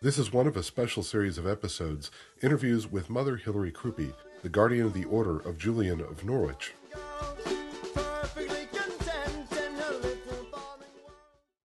This is one of a special series of episodes, interviews with Mother Hilary Crupi, the guardian of the Order of Julian of Norwich.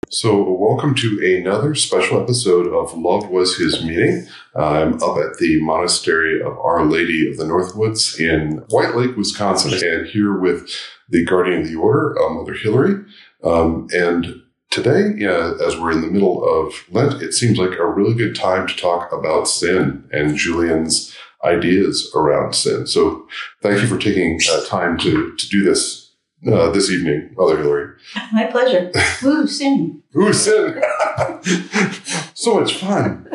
So, welcome to another special episode of Love Was His Meaning. I'm up at the Monastery of Our Lady of the Northwoods in White Lake, Wisconsin, and here with the guardian of the Order, uh, Mother Hilary. Um, and today, yeah, as we're in the middle of Lent, it seems like a really good time to talk about sin and Julian's ideas around sin. So, thank you for taking uh, time to, to do this uh, this evening, Mother Hilary. My pleasure. Ooh, sin. Ooh, sin. so much fun.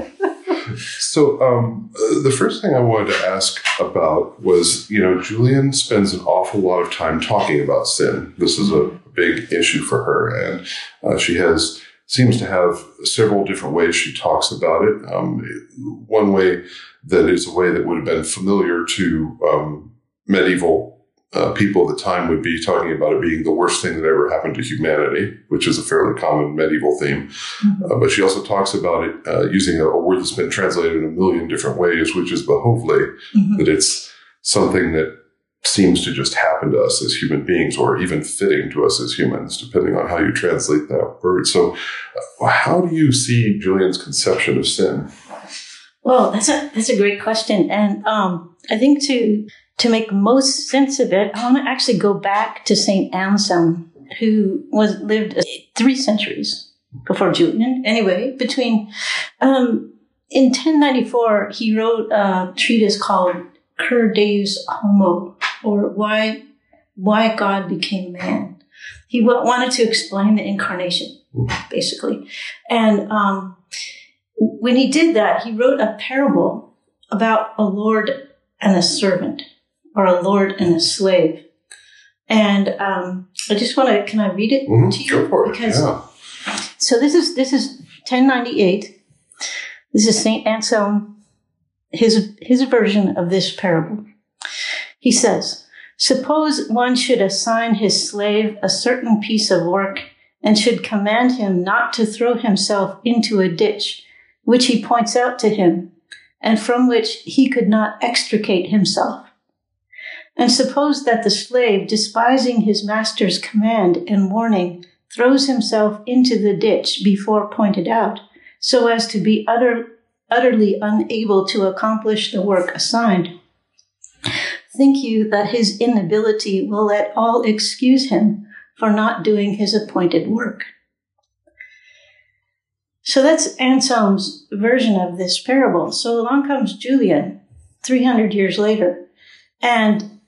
So, um, the first thing I wanted to ask about was, you know, Julian spends an awful lot of time talking about sin. This is a big issue for her, and uh, she has seems to have several different ways she talks about it. Um, one way that is a way that would have been familiar to um, medieval uh, people at the time would be talking about it being the worst thing that ever happened to humanity, which is a fairly common medieval theme. Mm-hmm. Uh, but she also talks about it uh, using a, a, word that's been translated in a million different ways, which is behovely, mm-hmm. that it's something that seems to just happen to us as human beings or even fitting to us as humans, depending on how you translate that word. So, uh, how do you see Julian's conception of sin? Well, that's a that's a great question, and um, I think to to make most sense of it, I want to actually go back to Saint Anselm, who was lived three centuries before Julian. Anyway, between um, in 1094, he wrote a treatise called Cur Deus Homo, or why why God became man. He wanted to explain the incarnation, basically, and um, when he did that, he wrote a parable about a lord and a servant or a lord and a slave. And um, I just want to, can I read it mm-hmm. to you? Go for it. Because, yeah. So this is, this is 1098. This is St. Anselm, his, his version of this parable. He says, Suppose one should assign his slave a certain piece of work and should command him not to throw himself into a ditch, which he points out to him, and from which he could not extricate himself. And suppose that the slave, despising his master's command and warning, throws himself into the ditch before pointed out, so as to be utter, utterly unable to accomplish the work assigned. Think you that his inability will at all excuse him for not doing his appointed work? So that's Anselm's version of this parable. So along comes Julian, 300 years later, and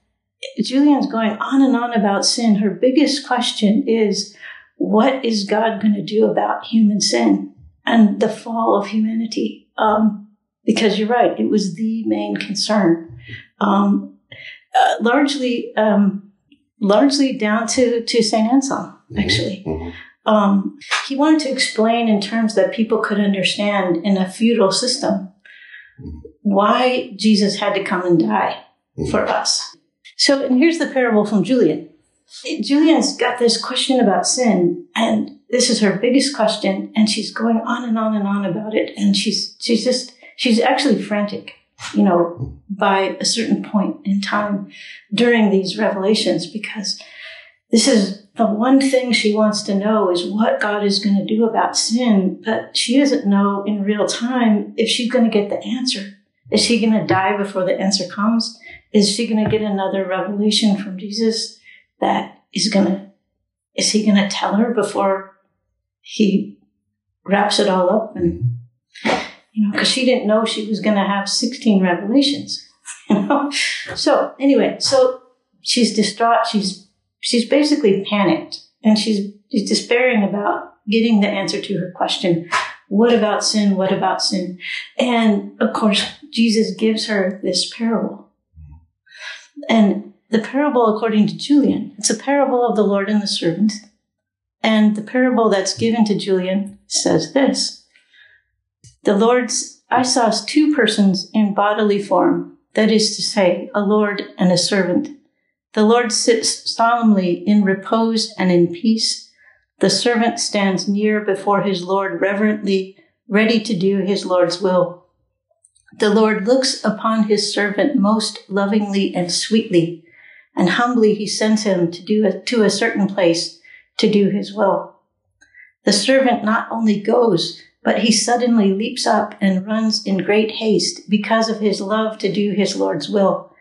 Julian's going on and on about sin. Her biggest question is, what is God going to do about human sin and the fall of humanity? Um, because you're right, it was the main concern, um, uh, largely, um, largely down to to Saint Anselm. Mm-hmm. Actually, mm-hmm. Um, he wanted to explain in terms that people could understand in a feudal system mm-hmm. why Jesus had to come and die mm-hmm. for us. So, and here's the parable from Julian. Julian's got this question about sin, and this is her biggest question, and she's going on and on and on about it, and she's she's just she's actually frantic, you know, by a certain point in time during these revelations, because this is the one thing she wants to know is what God is going to do about sin, but she doesn't know in real time if she's going to get the answer. Is she going to die before the answer comes? Is she going to get another revelation from Jesus that is going to, is he going to tell her before he wraps it all up? And, mm-hmm. you know, because she didn't know she was going to have 16 revelations, you know? So anyway, so she's distraught. She's, she's basically panicked and she's, she's despairing about getting the answer to her question. What about sin? What about sin? And of course, Jesus gives her this parable and the parable, according to Julian, it's a parable of the Lord and the servant. And the parable that's given to Julian says this The Lord's, I saw two persons in bodily form, that is to say, a Lord and a servant. The Lord sits solemnly in repose and in peace. The servant stands near before his Lord reverently, ready to do his Lord's will. The Lord looks upon his servant most lovingly and sweetly, and humbly he sends him to do a, to a certain place to do his will. The servant not only goes, but he suddenly leaps up and runs in great haste because of his love to do his Lord's will.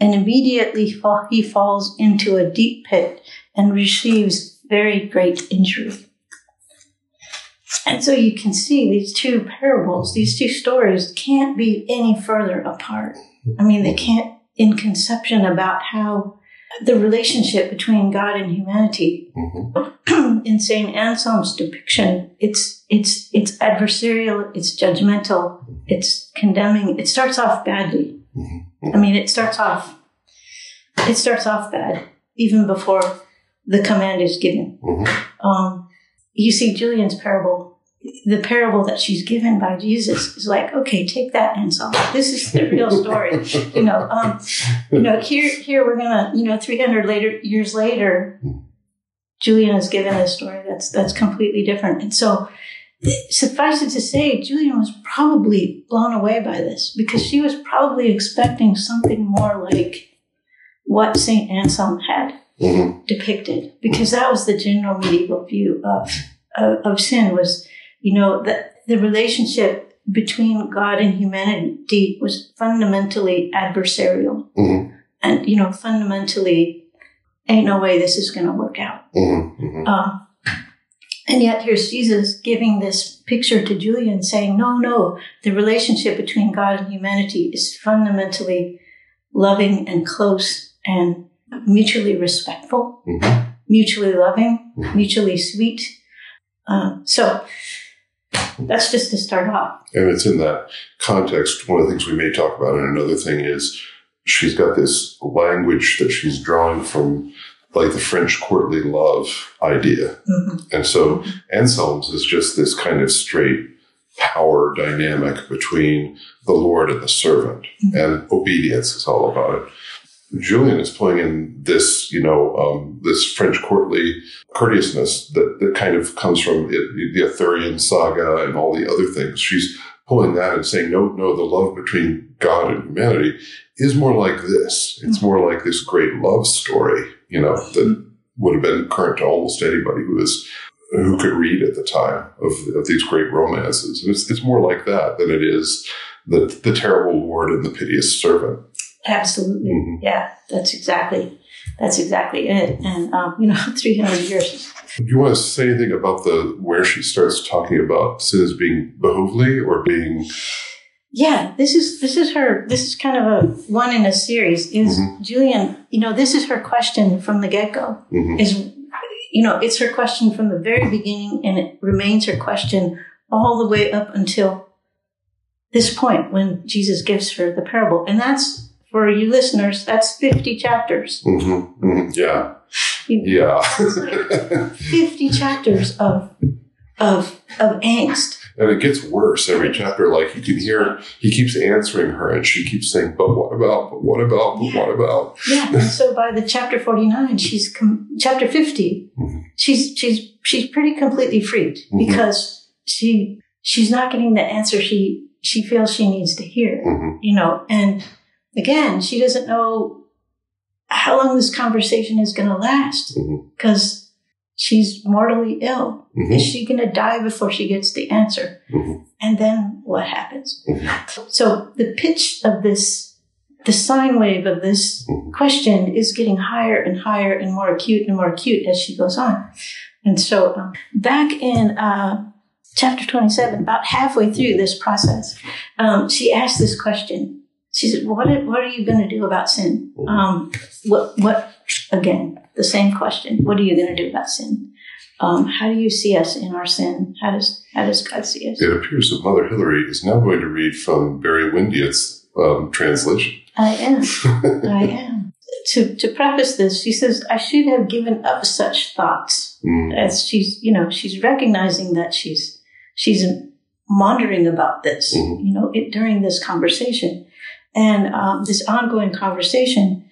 And immediately he falls into a deep pit and receives very great injury. And so you can see these two parables, these two stories can't be any further apart. I mean, they can't in conception about how the relationship between God and humanity. Mm-hmm. in Saint Anselm's depiction, it's it's it's adversarial, it's judgmental, it's condemning. It starts off badly. Mm-hmm. I mean, it starts off it starts off bad even before the command is given. Mm-hmm. Um, you see, Julian's parable the parable that she's given by Jesus is like, okay, take that and solve. This is the real story. you know, um, you know, here, here we're gonna, you know, 300 later years later, Julian is given a story that's that's completely different. And so, suffice it to say, Julian was probably blown away by this because she was probably expecting something more like what Saint Anselm had mm-hmm. depicted, because that was the general medieval view of of, of sin was you know, the, the relationship between God and humanity was fundamentally adversarial. Mm-hmm. And, you know, fundamentally, ain't no way this is going to work out. Mm-hmm. mm-hmm. Um, and yet here's Jesus giving this picture to Julian saying, no, no, the relationship between God and humanity is fundamentally loving and close and mutually respectful, mm-hmm. mutually loving, mm-hmm. mutually sweet. Um, so that's just to start off. And it's in that context. One of the things we may talk about, and another thing is she's got this language that she's drawing from like the French courtly love idea. Mm-hmm. And so Anselm's is just this kind of straight power dynamic between the Lord and the servant. Mm-hmm. And obedience is all about it. Julian is pulling in this, you know, um, this French courtly courteousness that, that kind of comes from it, the Arthurian saga and all the other things. She's pulling that and saying, no, no, the love between God and humanity is more like this. It's more like this great love story, you know, that would have been current to almost anybody who is who could read at the time of, of these great romances. And it's, it's more like that than it is the, the terrible lord and the piteous servant. Absolutely. Mm-hmm. Yeah, that's exactly that's exactly it. And um, you know, 300 years. Do you want to say anything about the where she starts talking about sin as being behovely or being? Yeah, this is this is her. This is kind of a one in a series. Is mm-hmm. Julian? You know, this is her question from the get go. Mm-hmm. Is you know, it's her question from the very beginning, and it remains her question all the way up until this point when Jesus gives her the parable, and that's for you listeners, that's 50 chapters. Mm-hmm, mm-hmm, yeah. yeah. like 50 chapters of, of, of angst. And it gets worse every chapter. Like you can hear, he keeps answering her and she keeps saying, but what about, but what about, but yeah. what about? Yeah. And so by the chapter 49, she's, com- chapter 50, mm-hmm. she's, she's, she's pretty completely freaked mm-hmm. because she, she's not getting the answer she, she feels she needs to hear, mm-hmm. you know, and again, she doesn't know how long this conversation is going to last because mm-hmm. she's mortally ill. Mm-hmm. Is she going to die before she gets the answer? Mm-hmm. And then what happens? Mm-hmm. So the pitch of this, the sine wave of this mm-hmm. question is getting higher and higher and more acute and more acute as she goes on. And so um, back in uh, chapter 27, about halfway through this process, um, she asked this question she said, "What are, what are you going to do about sin? Um, what what again? The same question. What are you going to do about sin? Um, how do you see us in our sin? How does how does God see us?" It appears that Mother Hilary is now going to read from Barry Windeatt's um, translation. I am. I am. To to preface this, she says, "I should have given up such thoughts." Mm. As she's, you know, she's recognizing that she's she's wondering about this, mm-hmm. you know, it, during this conversation and um, this ongoing conversation.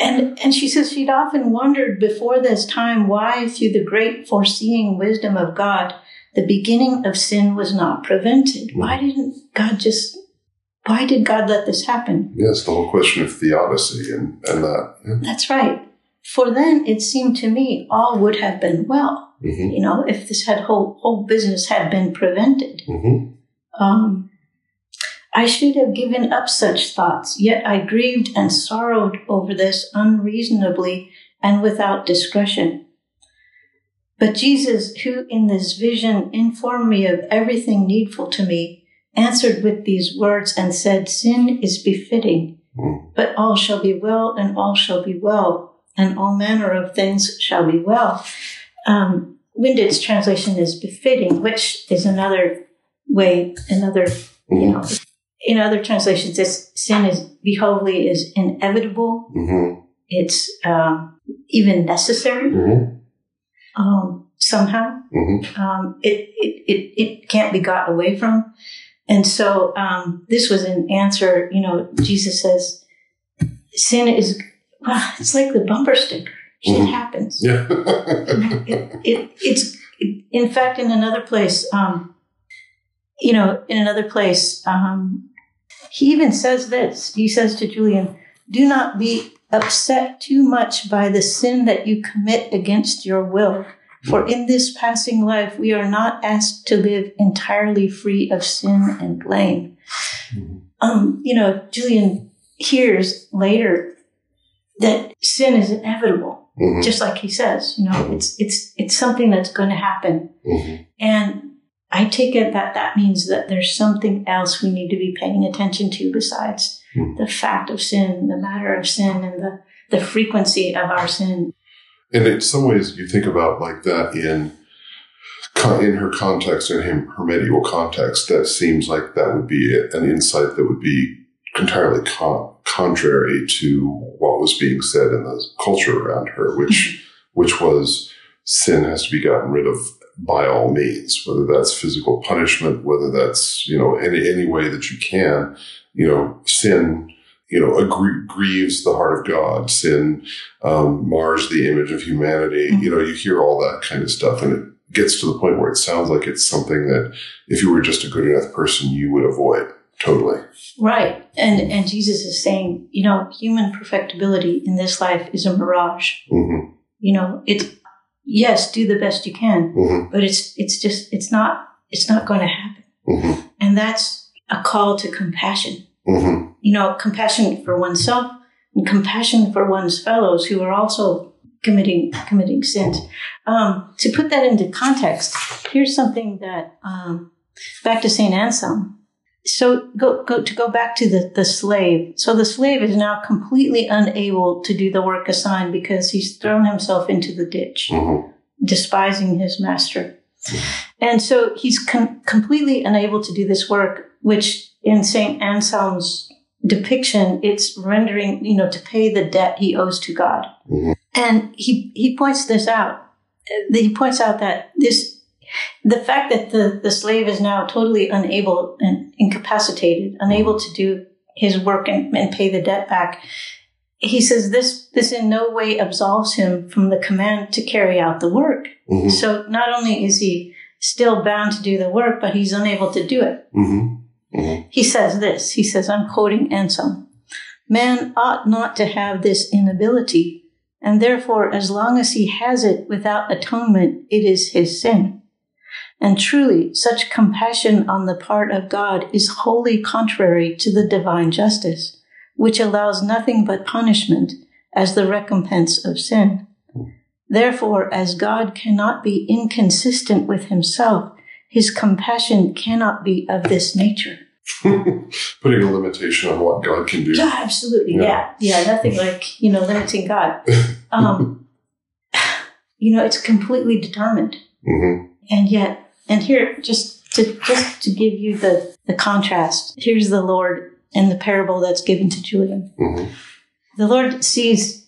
And, and she says she'd often wondered before this time why, through the great foreseeing wisdom of God, the beginning of sin was not prevented. Why didn't God just, why did God let this happen? Yes, the whole question of theodicy and, and that. Yeah. That's right. For then it seemed to me all would have been well. hmm You know, if this had whole, whole business had been prevented. hmm Um, I should have given up such thoughts, yet I grieved and sorrowed over this unreasonably and without discretion. But Jesus, who in this vision informed me of everything needful to me, answered with these words and said, Sin is befitting, Mm. but all shall be well, and all shall be well, and all manner of things shall be well. Um, Windeatt's translation is befitting, which is another way, another you know, in other translations, this sin is behovely is inevitable. hmm It's um, even necessary hmm um, somehow. hmm Um, it, it it it can't be got away from. And so um, this was an answer. You know, Jesus says, "Sin is well, it's like the bumper sticker. Shit Mhm. happens. Yeah. it, it, it's in fact in another place um, you know in another place um, he even says this he says to julian do not be upset too much by the sin that you commit against your will for in this passing life we are not asked to live entirely free of sin and blame um, you know julian hears later that sin is inevitable Mhm. just like he says you know it's it's it's something that's going to happen Mhm. and i take it that that means that there's something else we need to be paying attention to besides Hmm. the fact of sin the matter of sin and the the frequency of our sin And in some ways, you think about like that in in her context, in him, her medieval context, that seems like that would be an insight that would be entirely con- contrary to what was being said in the culture around her, which which was sin has to be gotten rid of by all means, whether that's physical punishment, whether that's you know any any way that you can, you know, sin. You know, agree, grieves the heart of God. Sin um, mars the image of humanity. Mhm. You know, you hear all that kind of stuff, and it gets to the point where it sounds like it's something that if you were just a good enough person, you would avoid totally. right and and jesus is saying you know human perfectibility in this life is a mirage hmm you know it's yes do the best you can hmm but it's it's just it's not it's not going to happen. Hmm and that's a call to compassion. Hmm you know compassion for oneself and compassion for one's fellows who are also committing committing sins. Um, to put that into context here's something that um, back to saint anselm so go, go to go back to the, the slave so the slave is now completely unable to do the work assigned because he's thrown himself into the ditch hmm despising his master. And so he's com- completely unable to do this work, which in St. Anselm's depiction, it's rendering, you know, to pay the debt he owes to God. Mhm. And he, he points this out. Uh, He points out that this, the fact that the, the slave is now totally unable and incapacitated, unable to do his work and, and pay the debt back, he says this, this in no way absolves him from the command to carry out the work. hmm So not only is he still bound to do the work, but he's unable to do it. hmm hmm He says this. He says, I'm quoting Anselm. Man ought not to have this inability, and therefore, as long as he has it without atonement, it is his sin. And truly, such compassion on the part of God is wholly contrary to the divine justice, which allows nothing but punishment as the recompense of sin. Therefore, as God cannot be inconsistent with himself, his compassion cannot be of this nature. Putting a limitation on what God can do. Yeah, absolutely. Yeah. Yeah. Nothing like, you know, limiting God. Um, you know, it's completely determined. hmm And yet, and here, just to, just to give you the, the contrast, here's the Lord in the parable that's given to Julian. hmm The Lord sees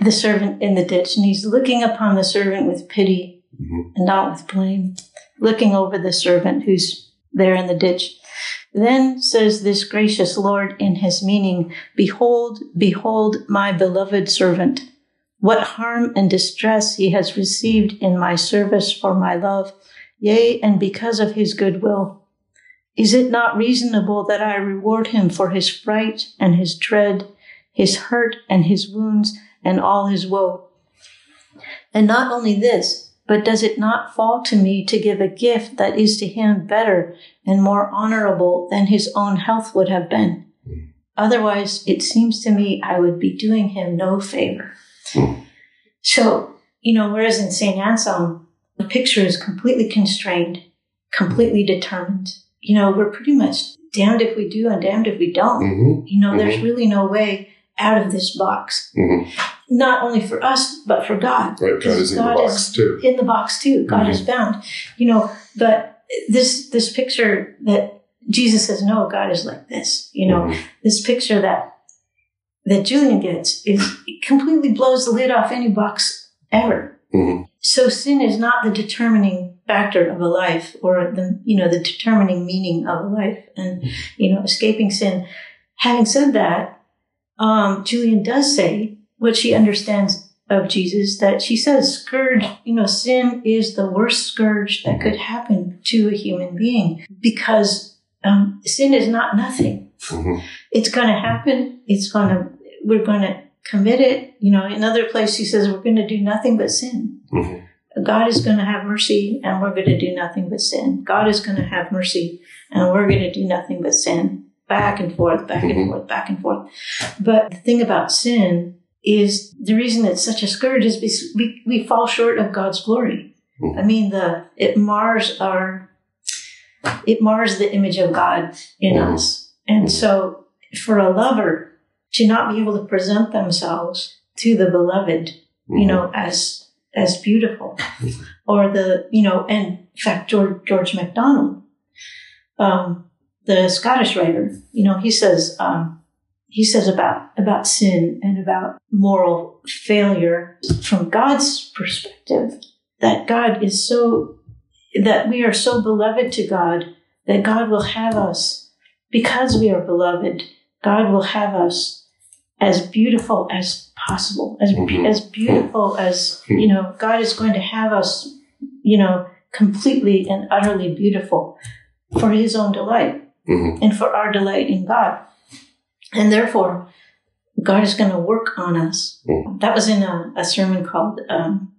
the servant in the ditch and he's looking upon the servant with pity Mhm. and not with blame, looking over the servant who's there in the ditch. Then says this gracious Lord in his meaning, Behold, behold my beloved servant. What harm and distress he has received in my service for my love, yea, and because of his goodwill. Is it not reasonable that I reward him for his fright and his dread, his hurt and his wounds, and all his woe? And not only this, but does it not fall to me to give a gift that is to him better and more honorable than his own health would have been? Otherwise, it seems to me I would be doing him no favor. Hmm. So, you know, whereas in St. Anselm, the picture is completely constrained, completely determined. You know, we're pretty much damned if we do and damned if we don't. Mm-hmm. You know, there's really no way out of this box. Mm-hmm. Not only for us, but for God. Right. God is in the box is too. In the box too. God is bound. You know, but this this picture that Jesus says, no, God is like this. You know, Mhm. this picture that that Julian gets is it completely blows the lid off any box ever. Mhm. So sin is not the determining factor of a life or the you know the determining meaning of a life and you know escaping sin. Having said that, um, Julian does say what she understands of Jesus that she says scourge, you know, sin is the worst scourge that could happen to a human being because um, sin is not nothing. Mhm. It's going to happen. It's going to, we're going to commit it. You know, in another place she says we're going to do nothing but sin. Mhm. God is going to have mercy and we're going to do nothing but sin. God is going to have mercy and we're going to do nothing but sin. Back and forth, back and Mhm. forth, back and forth. But the thing about sin is the reason it's such a scourge is because we, we fall short of God's glory. Mhm. I mean, the, it mars our, it mars the image of God in Mhm. us. And so for a lover to not be able to present themselves to the beloved, you Mhm. know, as as beautiful, or the you know, and in fact, George George MacDonald, um, the Scottish writer, you know, he says um, he says about about sin and about moral failure from God's perspective that God is so that we are so beloved to God that God will have us because we are beloved. God will have us as beautiful as possible, as Mhm. as beautiful as you know. God is going to have us, you know, completely and utterly beautiful for His own delight Mhm. and for our delight in God, and therefore, God is going to work on us. Mhm. That was in a, a sermon called um,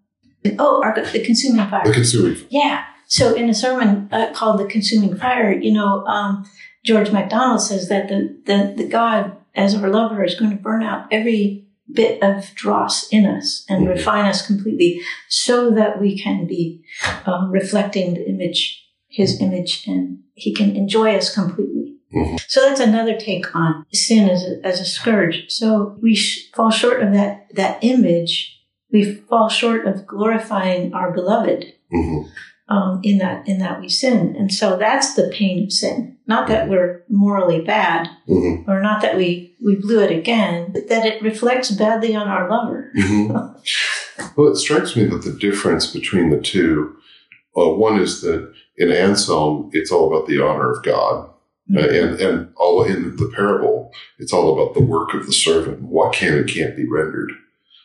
"Oh, our, the Consuming Fire." The consuming. Yeah. So in a sermon uh, called "The Consuming Fire," you know, um, George MacDonald says that the, the the God as our lover is going to burn out every bit of dross in us and Mhm. refine us completely, so that we can be um, reflecting the image, His image, and He can enjoy us completely. Mhm. So that's another take on sin as a, as a scourge. So we sh- fall short of that that image. We fall short of glorifying our beloved Mhm. um, in that in that we sin, and so that's the pain of sin. Not that we're morally bad, Mhm. or not that we we blew it again, but that it reflects badly on our lover. Mhm. Well, it strikes me that the difference between the two, uh, one is that in Anselm, it's all about the honor of God. Uh, and, and all in the parable, it's all about the work of the servant, what can and can't be rendered.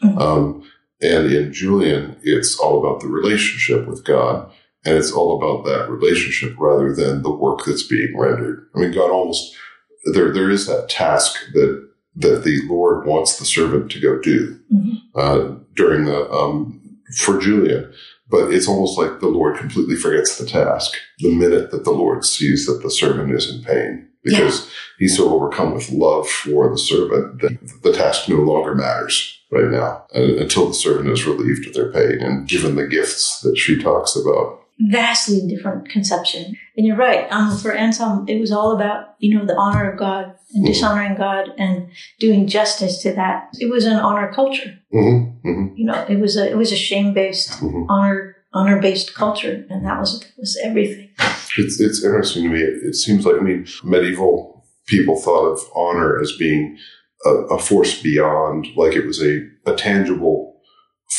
Mhm. Um, and in Julian, it's all about the relationship with God. And it's all about that relationship rather than the work that's being rendered. I mean, God almost, there, there is that task that, that the Lord wants the servant to go do, Mhm. uh, during the, um, for Julian. But it's almost like the Lord completely forgets the task the minute that the Lord sees that the servant is in pain because he's so overcome with love for the servant that the task no longer matters right now uh, until the servant is relieved of their pain and given the gifts that she talks about. Vastly different conception, and you're right. Um, for Anselm, it was all about you know the honor of God and Mhm. dishonoring God and doing justice to that. It was an honor culture. Mm-hmm, mm-hmm, You know, it was a it was a shame based mm-hmm. honor honor based culture, and that was was everything. It's, it's interesting to me. It, it seems like, I mean, medieval people thought of honor as being a, a force beyond, like it was a, a tangible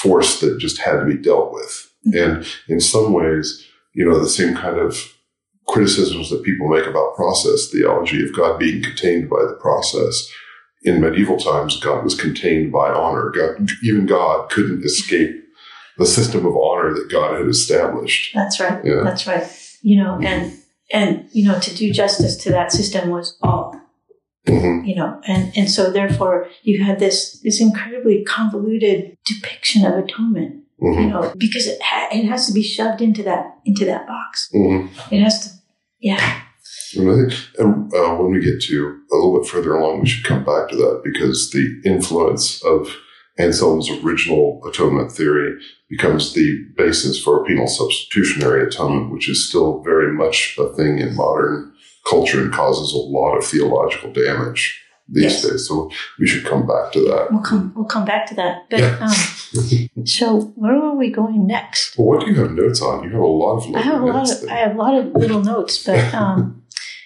force that just had to be dealt with. And in some ways, you know, the same kind of criticisms that people make about process theology of God being contained by the process. In medieval times, God was contained by honor. God, even God couldn't escape the system of honor that God had established. That's right. Yeah. That's right. You know, and and you know, to do justice to that system was all. hmm You know, and and so therefore you had this this incredibly convoluted depiction of atonement. You hmm know, because it ha- it has to be shoved into that into that box. hmm It has to. Yeah. And I think uh, when we get to a little bit further along, we should come back to that because the influence of Anselm's original atonement theory becomes the basis for penal substitutionary atonement, which is still very much a thing in modern culture and causes a lot of theological damage these Yes. days. So we should come back to that. We'll come we'll come back to that. But Yeah. um, so where are we going next? Well, what do you have notes on? You have a lot of I have a lot of there. I have a lot of little notes, but um,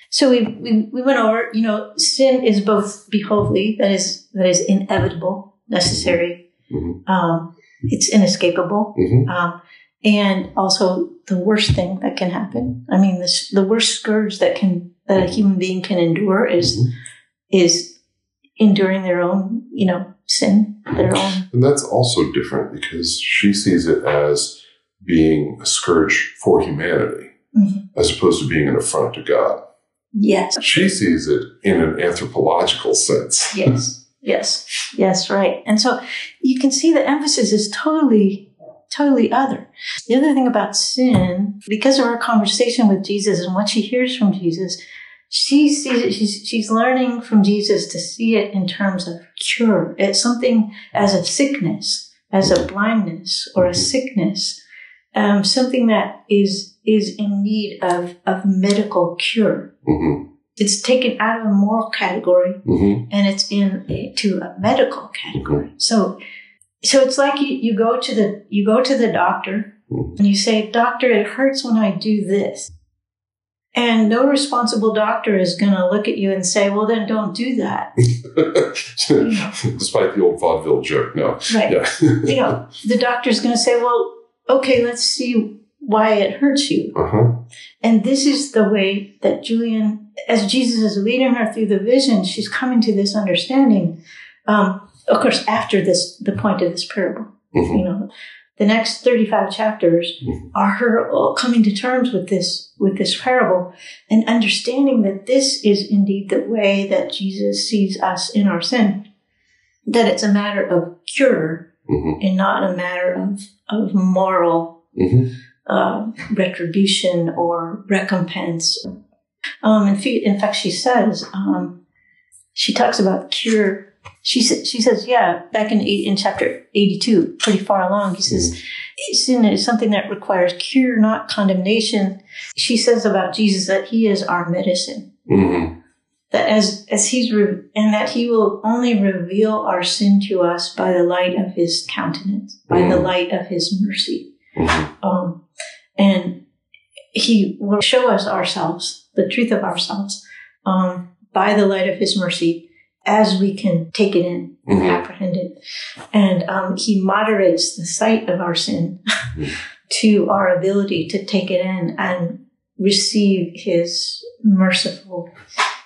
so we, we we went over. You know, sin is both behovely, that is that is inevitable, necessary. Mhm. Um, it's inescapable, Mhm. um, and also the worst thing that can happen. I mean, this the worst scourge that can that a human being can endure is Mhm. Is enduring their own, you know, sin, their own. And that's also different because she sees it as being a scourge for humanity Mhm. as opposed to being an affront to God. Yes, She sees it in an anthropological sense. yes, yes, yes, right. And so you can see the emphasis is totally, totally other. The other thing about sin, because of our conversation with Jesus and what she hears from Jesus, she sees it, she's, she's learning from Jesus to see it in terms of cure. It's something as a sickness, as a blindness or a sickness, um, something that is, is in need of, of medical cure. hmm It's taken out of a moral category hmm and it's in a, to a medical category. So, so it's like you, you go to the you go to the doctor Mhm. and you say, "Doctor, it hurts when I do this," and no responsible doctor is going to look at you and say, "Well, then don't do that." Despite the old vaudeville joke, no. Right? Yeah. You know, the doctor's going to say, "Well, okay, let's see why it hurts you." uh-huh. And this is the way that Julian, as Jesus is leading her through the vision, she's coming to this understanding. Um, of course, after this, the point of this parable, Mhm. you know, the next 35 chapters Mhm. are her coming to terms with this, with this parable and understanding that this is indeed the way that Jesus sees us in our sin. That it's a matter of cure hmm and not a matter of, of moral hmm uh, retribution or recompense. Um, in, fe- in fact, she says um, she talks about cure. She sa- she says, yeah, back in eight, in chapter eighty-two, pretty far along, he says sin is something that requires cure, not condemnation. She says about Jesus that he is our medicine. hmm That as as he's re- and that he will only reveal our sin to us by the light of his countenance, by the Mm. light of his mercy hmm um, and he will show us ourselves, the truth of ourselves, um, by the light of his mercy as we can take it in, Mhm. apprehend it. And um, he moderates the sight of our sin Mhm. to our ability to take it in and receive his merciful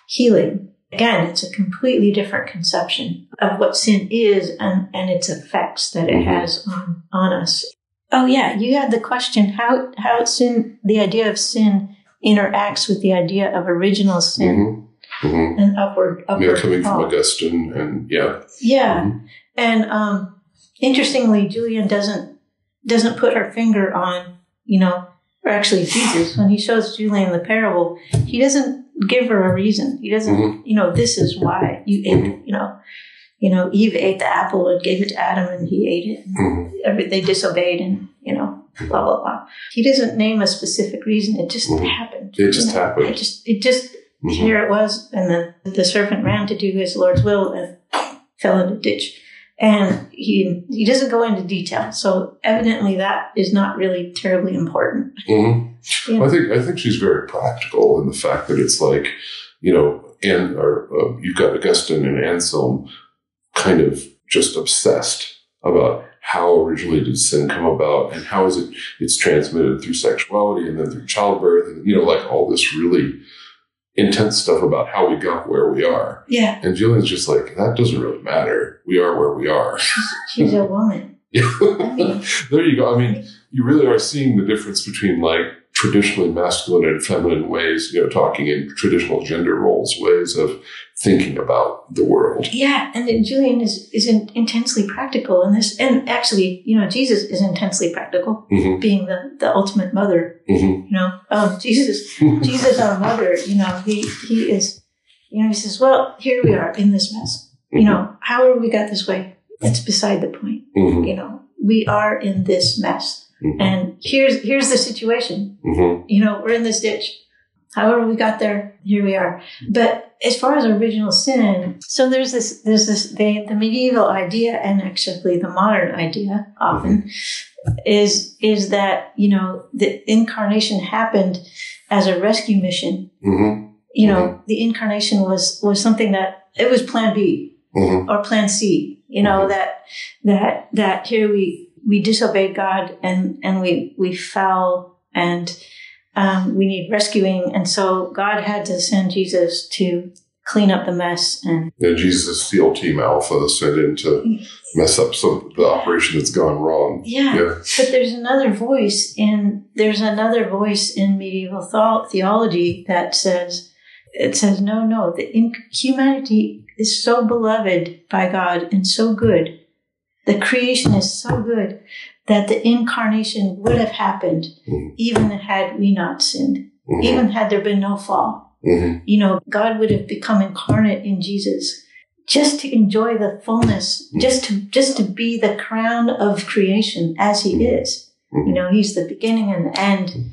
healing. Again, it's a completely different conception of what sin is and, and its effects that it Mhm. has on, on us. Oh yeah, you had the question how how sin the idea of sin interacts with the idea of original sin hmm hmm and upward upward Yeah, coming from. Augustine and yeah. Yeah, Mhm. and um, interestingly, Julian doesn't doesn't put her finger on you know, or actually Jesus when he shows Julian the parable, he doesn't give her a reason. He doesn't Mhm. you know this is why you ate Mhm. you know. You know, Eve ate the apple and gave it to Adam, and he ate it. hmm they disobeyed and you know blah blah blah he doesn't name a specific reason it just Mhm. happened It just know? happened. it just it just Mhm. here it was and then the servant ran to do his lord's will and fell in a ditch and he he doesn't go into detail so evidently that is not really terribly important hmm Yeah. I think I think she's very practical in the fact that it's like, you know, and or uh, you've got Augustine and Anselm kind of just obsessed about how originally did sin come about and how is it it's transmitted through sexuality and then through childbirth and you know like all this really intense stuff about how we got where we are. Yeah. And Julian's just like that doesn't really matter. We are where we are. She's a woman. Yeah. I mean- there you go. I mean, you really are seeing the difference between like traditionally masculine and feminine ways, you know, talking in traditional gender roles, ways of thinking about the world. Yeah, and then Julian is is in, intensely practical in this, and actually, you know, Jesus is intensely practical, hmm being the the ultimate mother. hmm You know, um, Jesus, Jesus, our mother. You know, he he is. You know, he says, "Well, here we are in this mess. You know, how however we got this way, it's beside the point. hmm You know, we are in this mess, hmm and here's here's the situation. hmm You know, we're in this ditch. However we got there, here we are. But as far as original sin, so there's this, there's this, the, the medieval idea and actually the modern idea often is, is that, you know, the incarnation happened as a rescue mission. hmm You know, the incarnation was, was something that it was plan B hmm or plan C, you know, that, that, that here we, we disobeyed God and, and we, we fell and, um, we need rescuing. And so God had to send Jesus to clean up the mess. And And Jesus' SEAL Team Alpha sent in to mess up some the operation that's gone wrong. yeah, Yeah. but there's another voice in, there's another voice in medieval thought, theology that says, it says, no, no, the in, humanity is so beloved by God and so good. The creation is so good that the incarnation would have happened Mhm. even had we not sinned, Mhm. even had there been no fall. Mhm. You know, God would have become incarnate in Jesus just to enjoy the fullness, just to just to be the crown of creation as he is. Mhm. You know, he's the beginning and the end,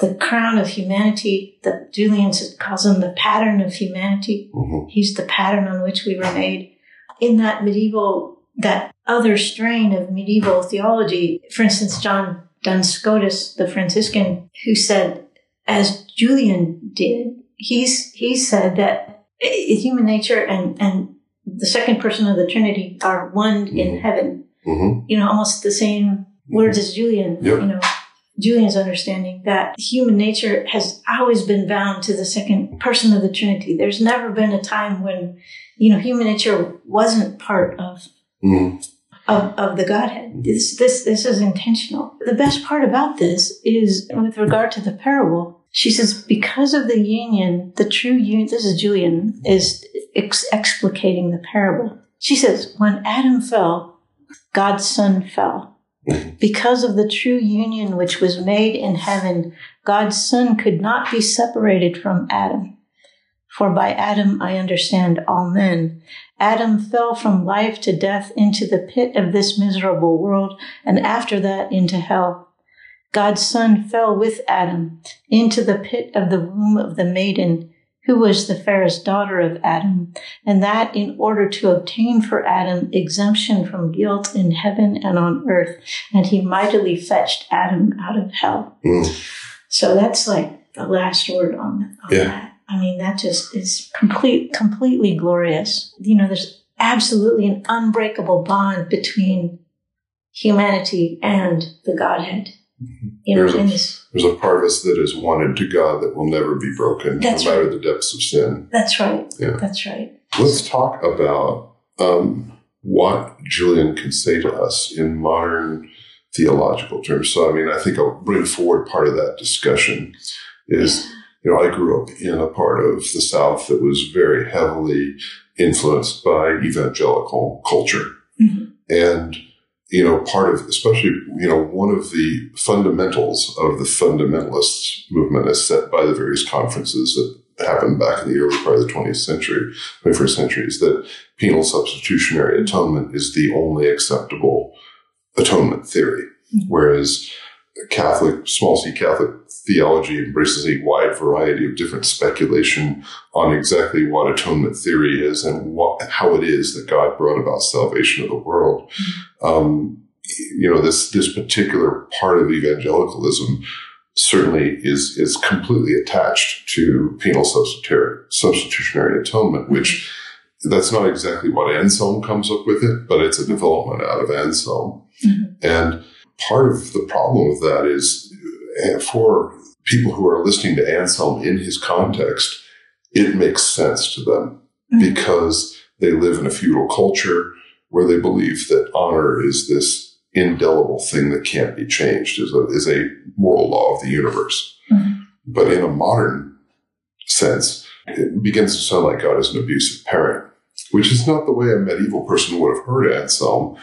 the crown of humanity. The Julian calls him the pattern of humanity. He's the pattern on which we were made. In that medieval, that other strain of medieval theology, for instance, John Duns Scotus, the Franciscan, who said, as Julian did, he's he said that human nature and and the second person of the Trinity are one in Mhm. heaven. Mhm. You know, almost the same words as Julian. Yep. You know, Julian's understanding that human nature has always been bound to the second person of the Trinity. There's never been a time when, you know, human nature wasn't part of Mhm. Of, of the Godhead. This this this is intentional. The best part about this is with regard to the parable. She says because of the union, the true union. This is Julian is ex- explicating the parable. She says when Adam fell, God's Son fell. Because of the true union which was made in heaven, God's Son could not be separated from Adam. For by Adam I understand all men. Adam fell from life to death into the pit of this miserable world, and after that into hell. God's Son fell with Adam into the pit of the womb of the maiden, who was the fairest daughter of Adam, and that in order to obtain for Adam exemption from guilt in heaven and on earth, and he mightily fetched Adam out of hell. Mhm. So that's like the last word on, on Yeah. that. I mean, that just is complete, completely glorious. You know, there's absolutely an unbreakable bond between humanity and the Godhead. You know, There's a- There's a part of us that is wanted to God that will never be broken, That's no matter the depths of sin. that's right. Yeah. That's right. Let's talk about um, what Julian can say to us in modern theological terms. So, I mean, I think I'll bring forward part of that discussion is, you know, I grew up in a part of the South that was very heavily influenced by evangelical culture. Mhm. And, you know, part of, especially, you know, one of the fundamentals of the fundamentalist movement as set by the various conferences that happened back in the early part of the 20th century, 21st century, is that penal substitutionary atonement is the only acceptable atonement theory. Mhm. Whereas Catholic, small c Catholic theology embraces a wide variety of different speculation on exactly what atonement theory is and what, how it is that God brought about salvation of the world. Um, you know, this, this particular part of evangelicalism certainly is, is completely attached to penal substitutionary, substitutionary atonement, which that's not exactly what Anselm comes up with it, but it's a development out of Anselm. Mhm. And part of the problem with that is for people who are listening to Anselm in his context, it makes sense to them Mhm. because they live in a feudal culture where they believe that honor is this indelible thing that can't be changed, is a, is a moral law of the universe. Mhm. But in a modern sense, it begins to sound like God is an abusive parent, which is not the way a medieval person would have heard Anselm.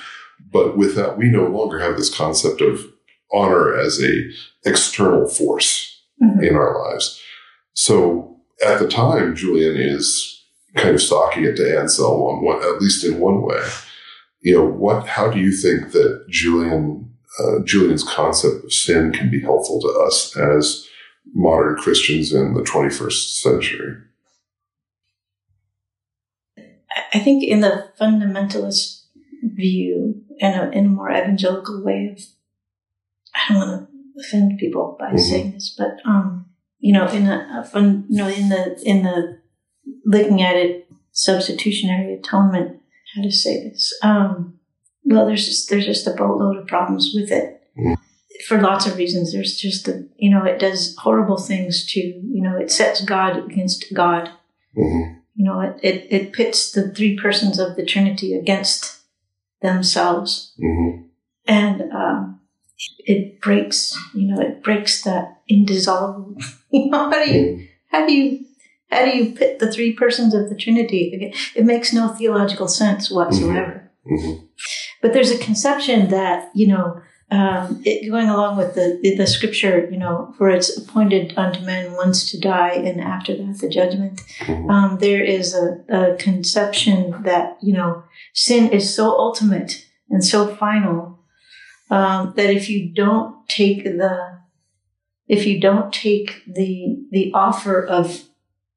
But with that, we no longer have this concept of honor as a external force Mhm. in our lives. So at the time, Julian is kind of stalking it to Anselm on one, at least in one way. You know, what? How do you think that Julian uh, Julian's concept of sin can be helpful to us as modern Christians in the 21st century? I think in the fundamentalist view, in a, in a more evangelical way of, I don't want to offend people by Mhm. saying this, but um, you know, in a, a fun, you know, in the in the looking at it, substitutionary atonement. How to say this? Um, well, there's just there's just a boatload of problems with it. Mhm. For lots of reasons, there's just a you know it does horrible things to you know it sets God against God hmm you know, it, it, it pits the three persons of the Trinity against themselves. hmm And um, it breaks, you know, it breaks that indissoluble. You know, how do you, how do you, how do you pit the three persons of the Trinity? again? It makes no theological sense whatsoever. hmm But there's a conception that, you know, um, it, going along with the, the, the scripture, you know, for it's appointed unto men once to die and after that the judgment hmm um, there is a, a conception that you know sin is so ultimate and so final um, that if you don't take the if you don't take the the offer of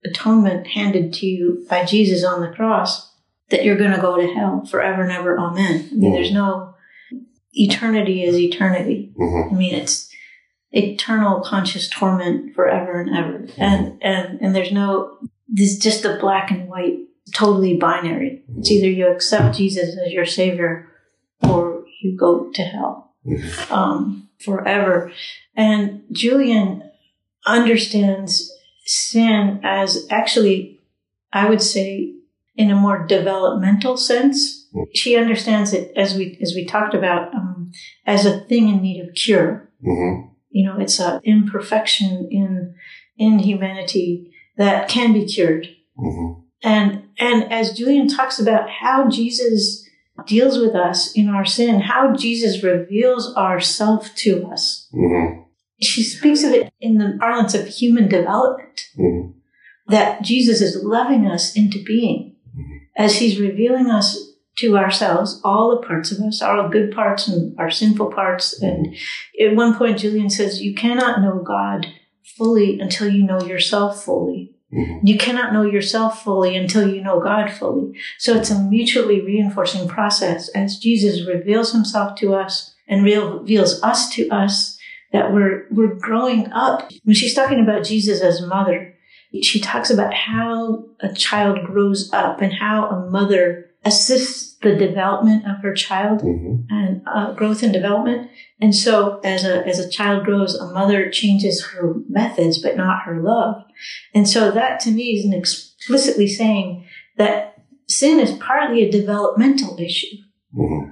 atonement handed to you by Jesus on the cross, that you're going to go to hell forever and ever. Amen. I mean, Mhm. there's no eternity is eternity. hmm I mean, it's eternal conscious torment forever and ever. And, and, and there's no, there's just a black and white, totally binary. It's either you accept Jesus as your savior or you go to hell, Mhm. um, forever. And Julian understands sin as actually, I would say, in a more developmental sense. She understands it as we, as we talked about, um, as a thing in need of cure hmm you know it's an imperfection in in humanity that can be cured hmm and and as julian talks about how jesus deals with us in our sin how jesus reveals ourself to us. Hmm she speaks of it in the parlance of human development hmm that jesus is loving us into being. As he's revealing us to ourselves all the parts of us our good parts and our sinful parts. And at one point julian says you cannot know god fully until you know yourself fully hmm you cannot know yourself fully until you know god fully. So it's a mutually reinforcing process as jesus reveals himself to us and reveals us to us that we're we're growing up. When she's talking about jesus as mother she talks about how a child grows up and how a mother assists the development of her child hmm and uh, growth and development. And so, as a as a child grows, a mother changes her methods, but not her love. And so, that to me is an explicitly saying that sin is partly a developmental issue. hmm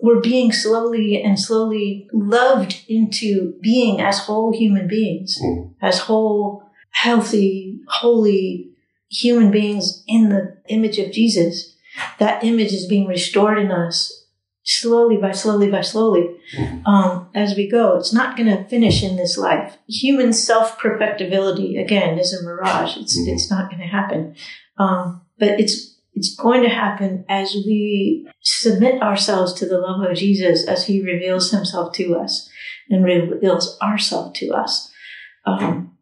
We're being slowly and slowly loved into being as whole human beings, Mhm. as whole, healthy, holy human beings in the image of Jesus. That image is being restored in us slowly by slowly by slowly Mhm. um, as we go. It's not going to finish in this life. Human self perfectibility again is a mirage. It's Mhm. it's not going to happen, um, but it's it's going to happen as we submit ourselves to the love of Jesus as He reveals Himself to us and reveals ourselves to us. Um,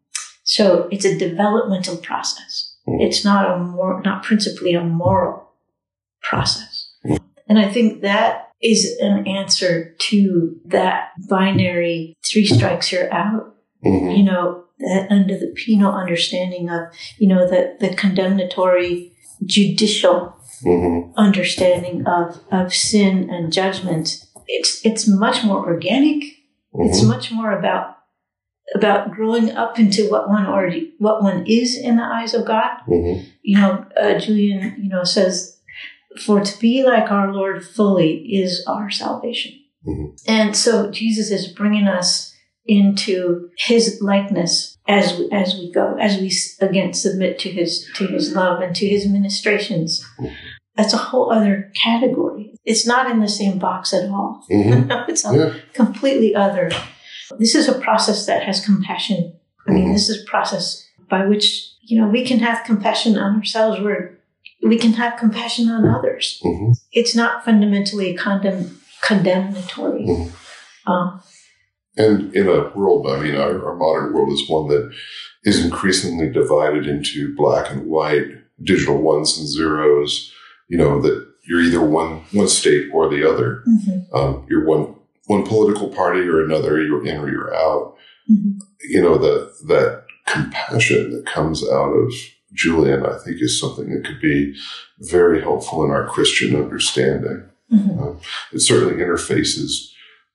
so it's a developmental process. Mhm. It's not a more not principally a moral process. And I think that is an answer to that binary three strikes you're out, hmm you know, that under the penal understanding of, you know, the, the condemnatory judicial hmm understanding of, of sin and judgment. It's it's much more organic. It's much more about about growing up into what one already what one is in the eyes of God hmm you know, uh, Julian, you know, says, for to be like our Lord fully is our salvation. Mhm. And so Jesus is bringing us into his likeness as we, as we go, as we again submit to his to his love and to his ministrations. Mhm. That's a whole other category. It's not in the same box at all. Mhm. it's a Yeah. completely other. This is a process that has compassion. I mean, Mhm. this is a process by which you know we can have compassion on ourselves. Where we can have compassion on others. Mhm. It's not fundamentally condemn condemnatory. Mhm. Um, And in a world, I mean, our, our modern world is one that is increasingly divided into black and white, digital ones and zeros. You know that you're either one one state or the other. mhm, Um, you're one one political party or another. You're in or you're out. mhm. You know that that compassion that comes out of Julian, I think, is something that could be very helpful in our Christian understanding. Mhm. It certainly interfaces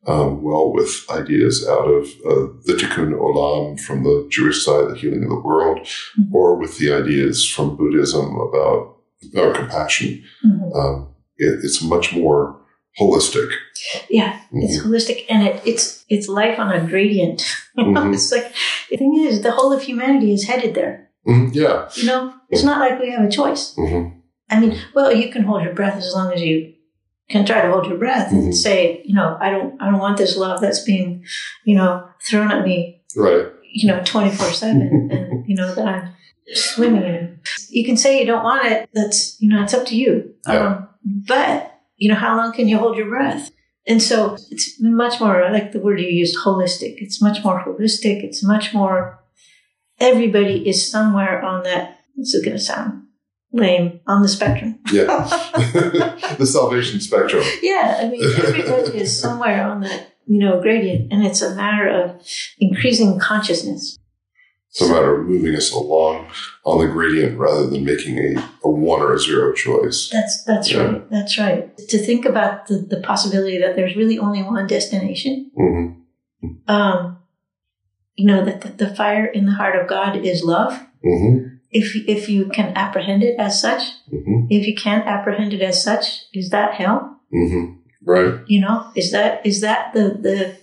um, well with ideas out of uh, the Tikkun Olam from the Jewish side, the healing of the world, Mhm. or with the ideas from Buddhism about our compassion. Mhm. Um, it, it's much more holistic. Yeah, it's Mm-hmm. holistic and it, it's it's life on a gradient. Mhm. It's like the thing is, the whole of humanity is headed there. Mhm, Yeah. You know, it's not like we have a choice. hmm I mean, well, you can hold your breath as long as you can try to hold your breath and say, you know, I don't, I don't want this love that's being, you know, thrown at me, Right. you know, twenty four seven, and you know that I'm swimming in. You can say you don't want it. That's, you know, it's up to you. Yeah. Um, but you know, how long can you hold your breath? And so it's much more I like the word you used, holistic. It's much more holistic. It's much more. Everybody is somewhere on that. This is going to sound lame on the spectrum. Yeah. the salvation spectrum. Yeah, I mean, everybody is somewhere on that, you know, gradient, and it's a matter of increasing consciousness. It's a matter of moving us along on the gradient rather than making a, a one or a zero choice. That's that's Yeah. right. That's right. To think about the, the possibility that there's really only one destination. hmm Um, you know that the, the fire in the heart of God is love. hmm If if you can apprehend it as such, hmm if you can't apprehend it as such, is that hell? hmm Right. You know, is that is that the the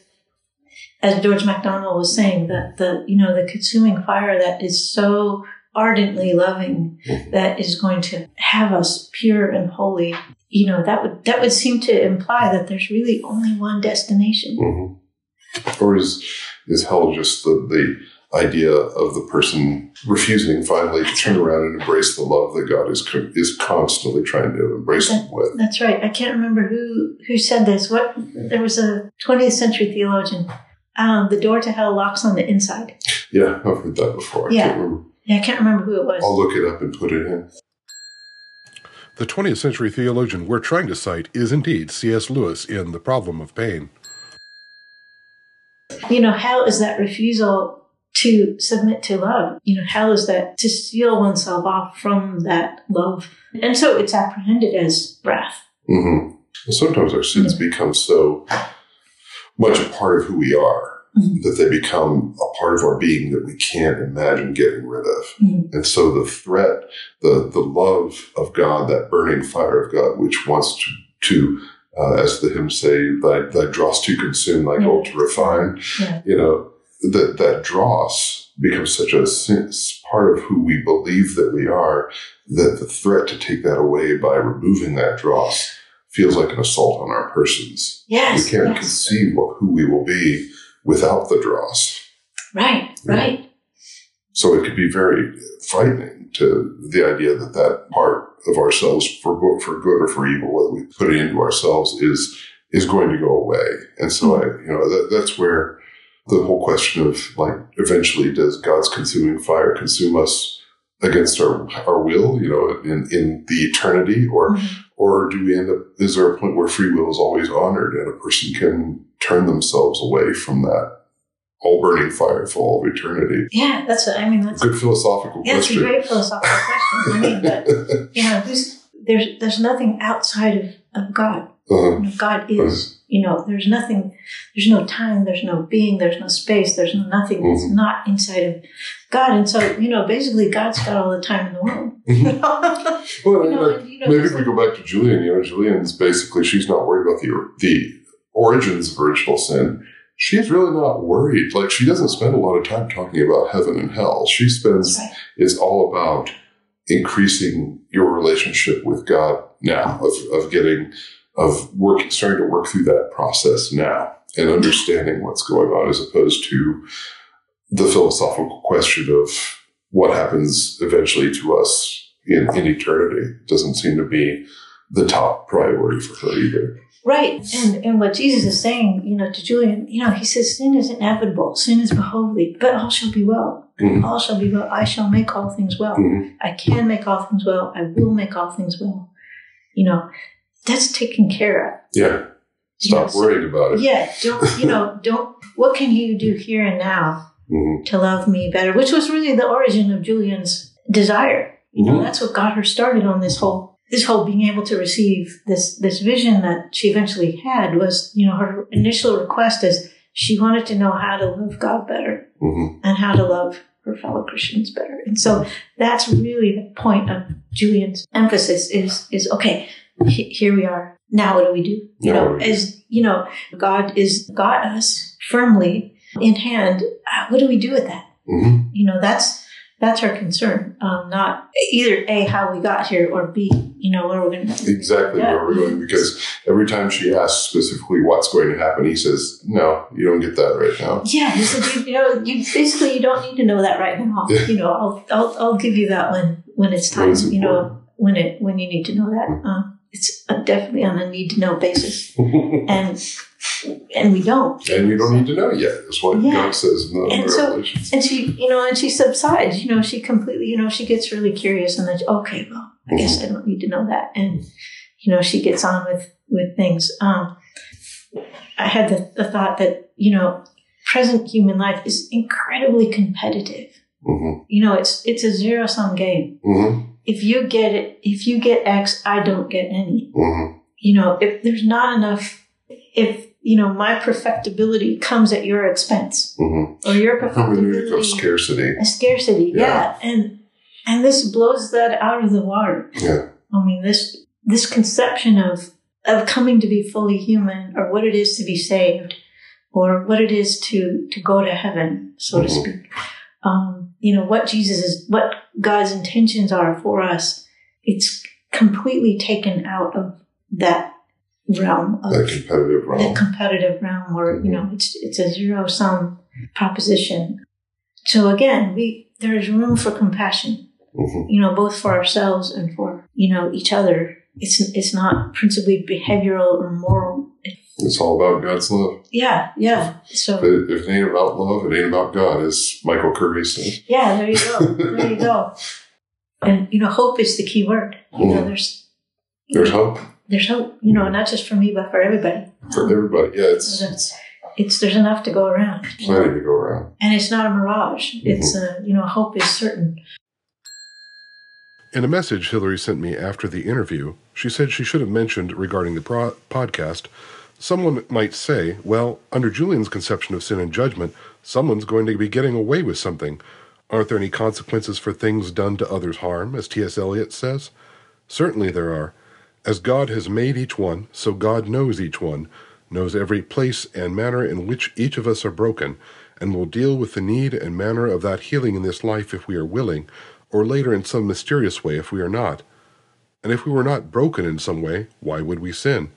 as George MacDonald was saying that the you know the consuming fire that is so ardently loving Mhm. that is going to have us pure and holy. You know that would that would seem to imply that there's really only one destination. hmm Or is is hell just the, the idea of the person refusing finally to turn around and embrace the love that God is co- is constantly trying to embrace them with? That's right. I can't remember who who said this. What there was a 20th century theologian. Um, the door to hell locks on the inside. Yeah, I've heard that before. I Yeah. can't remember. Yeah, I can't remember who it was. I'll look it up and put it in. The 20th century theologian we're trying to cite is indeed C.S. Lewis in The Problem of Pain. You know, hell is that refusal to submit to love. You know, hell is that to seal oneself off from that love. And so it's apprehended as wrath. hmm sometimes our sins become so much a part of who we are Mhm. that they become a part of our being that we can't imagine getting rid of. Mhm. And so the threat, the the love of God, that burning fire of God, which wants to, to uh, as the hymns say, thy, thy dross to consume, thy gold to refine, Yeah. you know, that, that dross becomes such a part of who we believe that we are that the threat to take that away by removing that dross feels like an assault on our persons. Yes. we can't yes. conceive what, who we will be without the dross. Right, right. So it could be very frightening to the idea that that part of ourselves, for good, for good or for evil, whether we put it into ourselves, is is going to go away. And so I, you know, that, that's where the whole question of like, eventually, does God's consuming fire consume us against our our will? You know, in in the eternity, or Mhm. or do we end up? Is there a point where free will is always honored and a person can turn themselves away from that all burning fire for all of eternity? Yeah, that's what I mean. That's a Good philosophical yeah, it's a question. great philosophical question. I mean, but you know, who's, there's there's nothing outside of, of God. Uh-huh. You know, God is. You know, there's nothing. There's no time. There's no being. There's no space. There's no nothing that's Mhm. not inside of God. And so, you know, basically, God's got all the time in the world. Mhm. Well, You know, like, you know, maybe if we go back to Julian, you know, Julian's basically she's not worried about the the origins of original sin, she's really not worried. Like she doesn't spend a lot of time talking about heaven and hell. She spends Right. is all about increasing your relationship with God now, of, of getting, of working, starting to work through that process now and understanding what's going on as opposed to the philosophical question of what happens eventually to us in, in eternity. Doesn't seem to be the top priority for her either. Right. And and what Jesus is saying, you know, to Julian, you know, he says sin is inevitable, sin is behovely, but all shall be well. Mhm. All shall be well. I shall make all things well. Mhm. I can make all things well. I will make all things well. You know, that's taken care of. Yeah. Stop Yes. worrying about it. Yeah, don't you know, don't what can you do here and now Mhm. to love me better? Which was really the origin of Julian's desire. You know, Mhm. that's what got her started on this whole this whole being able to receive this this vision that she eventually had was, you know, her initial request is she wanted to know how to love God better Mhm. and how to love her fellow Christians better. And so that's really the point of Julian's emphasis is is okay, he- here we are. Now what do we do? You Now know, as you know, God is got us firmly in hand. Uh, What do we do with that? Mhm. You know, that's that's our concern. Um, not either a how we got here or b you know where we're going to. Exactly Yeah. where we're going because every time she asks specifically what's going to happen, he says, "No, you don't get that right now." Yeah, he said, you, you know, you basically you don't need to know that right now. Yeah. You know, I'll, I'll I'll give you that when when it's time. it's you know, when it when you need to know that. Uh, it's definitely on a need to know basis, and and we don't. and you don't need to know yet. Is what Yeah. God says in the And so-. And she, you know, and she subsides. You know, she completely, you know, she gets really curious, and then okay, well, I guess Mm-hmm. I don't need to know that, and you know, she gets on with with things. Um, I had the, the thought that you know, present human life is incredibly competitive. Mhm. You know, it's it's a zero sum game. Mhm. If you get it, if you get X, I don't get any. Mhm. You know, if there's not enough, if you know, my perfectibility comes at your expense, Mhm. or your Hermeneutic of perfectibility scarcity. a scarcity Yeah. yeah. and and this blows that out of the water Yeah. i mean this this conception of of coming to be fully human or what it is to be saved or what it is to to go to heaven so to Mhm. speak um you know what jesus is what god's intentions are for us it's completely taken out of that realm of the competitive realm. the competitive realm where you know it's it's a zero sum proposition. So again, we there's room for compassion, Mhm. you know, both for ourselves and for you know each other. It's it's not principally behavioral or moral. It's all about God's love. Yeah, yeah. So If if it ain't about love, it ain't about God, as Michael Curry said. yeah, there you go, there you go. And you know, hope is the key word. You know, Mhm. there's There's hope there's hope. You know, not just for me, but for everybody. for everybody. Yeah, it's So that's it's there's enough to go around. you know. plenty to go around. and it's not a mirage. Mm-hmm. It's a you know hope is certain. In a message Hilary sent me after the interview, she said she should have mentioned regarding the pro- podcast. Someone might say, well, under Julian's conception of sin and judgment, someone's going to be getting away with something. Aren't there any consequences for things done to others' harm, as T.S. Eliot says? Certainly there are. As God has made each one, so God knows each one, knows every place and manner in which each of us are broken, and will deal with the need and manner of that healing in this life if we are willing, or later in some mysterious way if we are not. And if we were not broken in some way, why would we sin?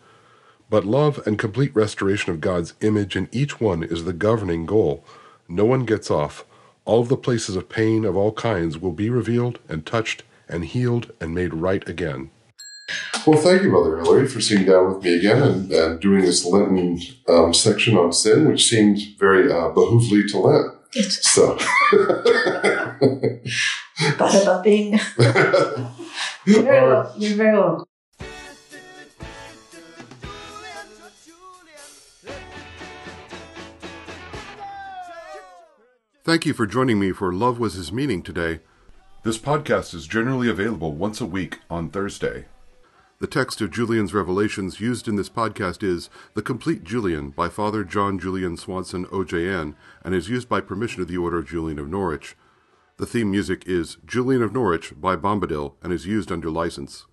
But love and complete restoration of God's image in each one is the governing goal. No one gets off. All of the places of pain of all kinds will be revealed and touched and healed and made right again. Well, thank you, Mother Hilary, for sitting down with me again and, and doing this Lenten um, section on sin, which seemed very uh, behovely to Lent. It's So, but about being you're very well. You're very well. Thank you for joining me for Love Was His Meaning today. This podcast is generally available once a week on Thursday. The text of Julian's Revelations used in this podcast is The Complete Julian by Father John Julian Swanson, OJN, and is used by permission of the Order of Julian of Norwich. The theme music is Julian of Norwich by Bombadil and is used under license.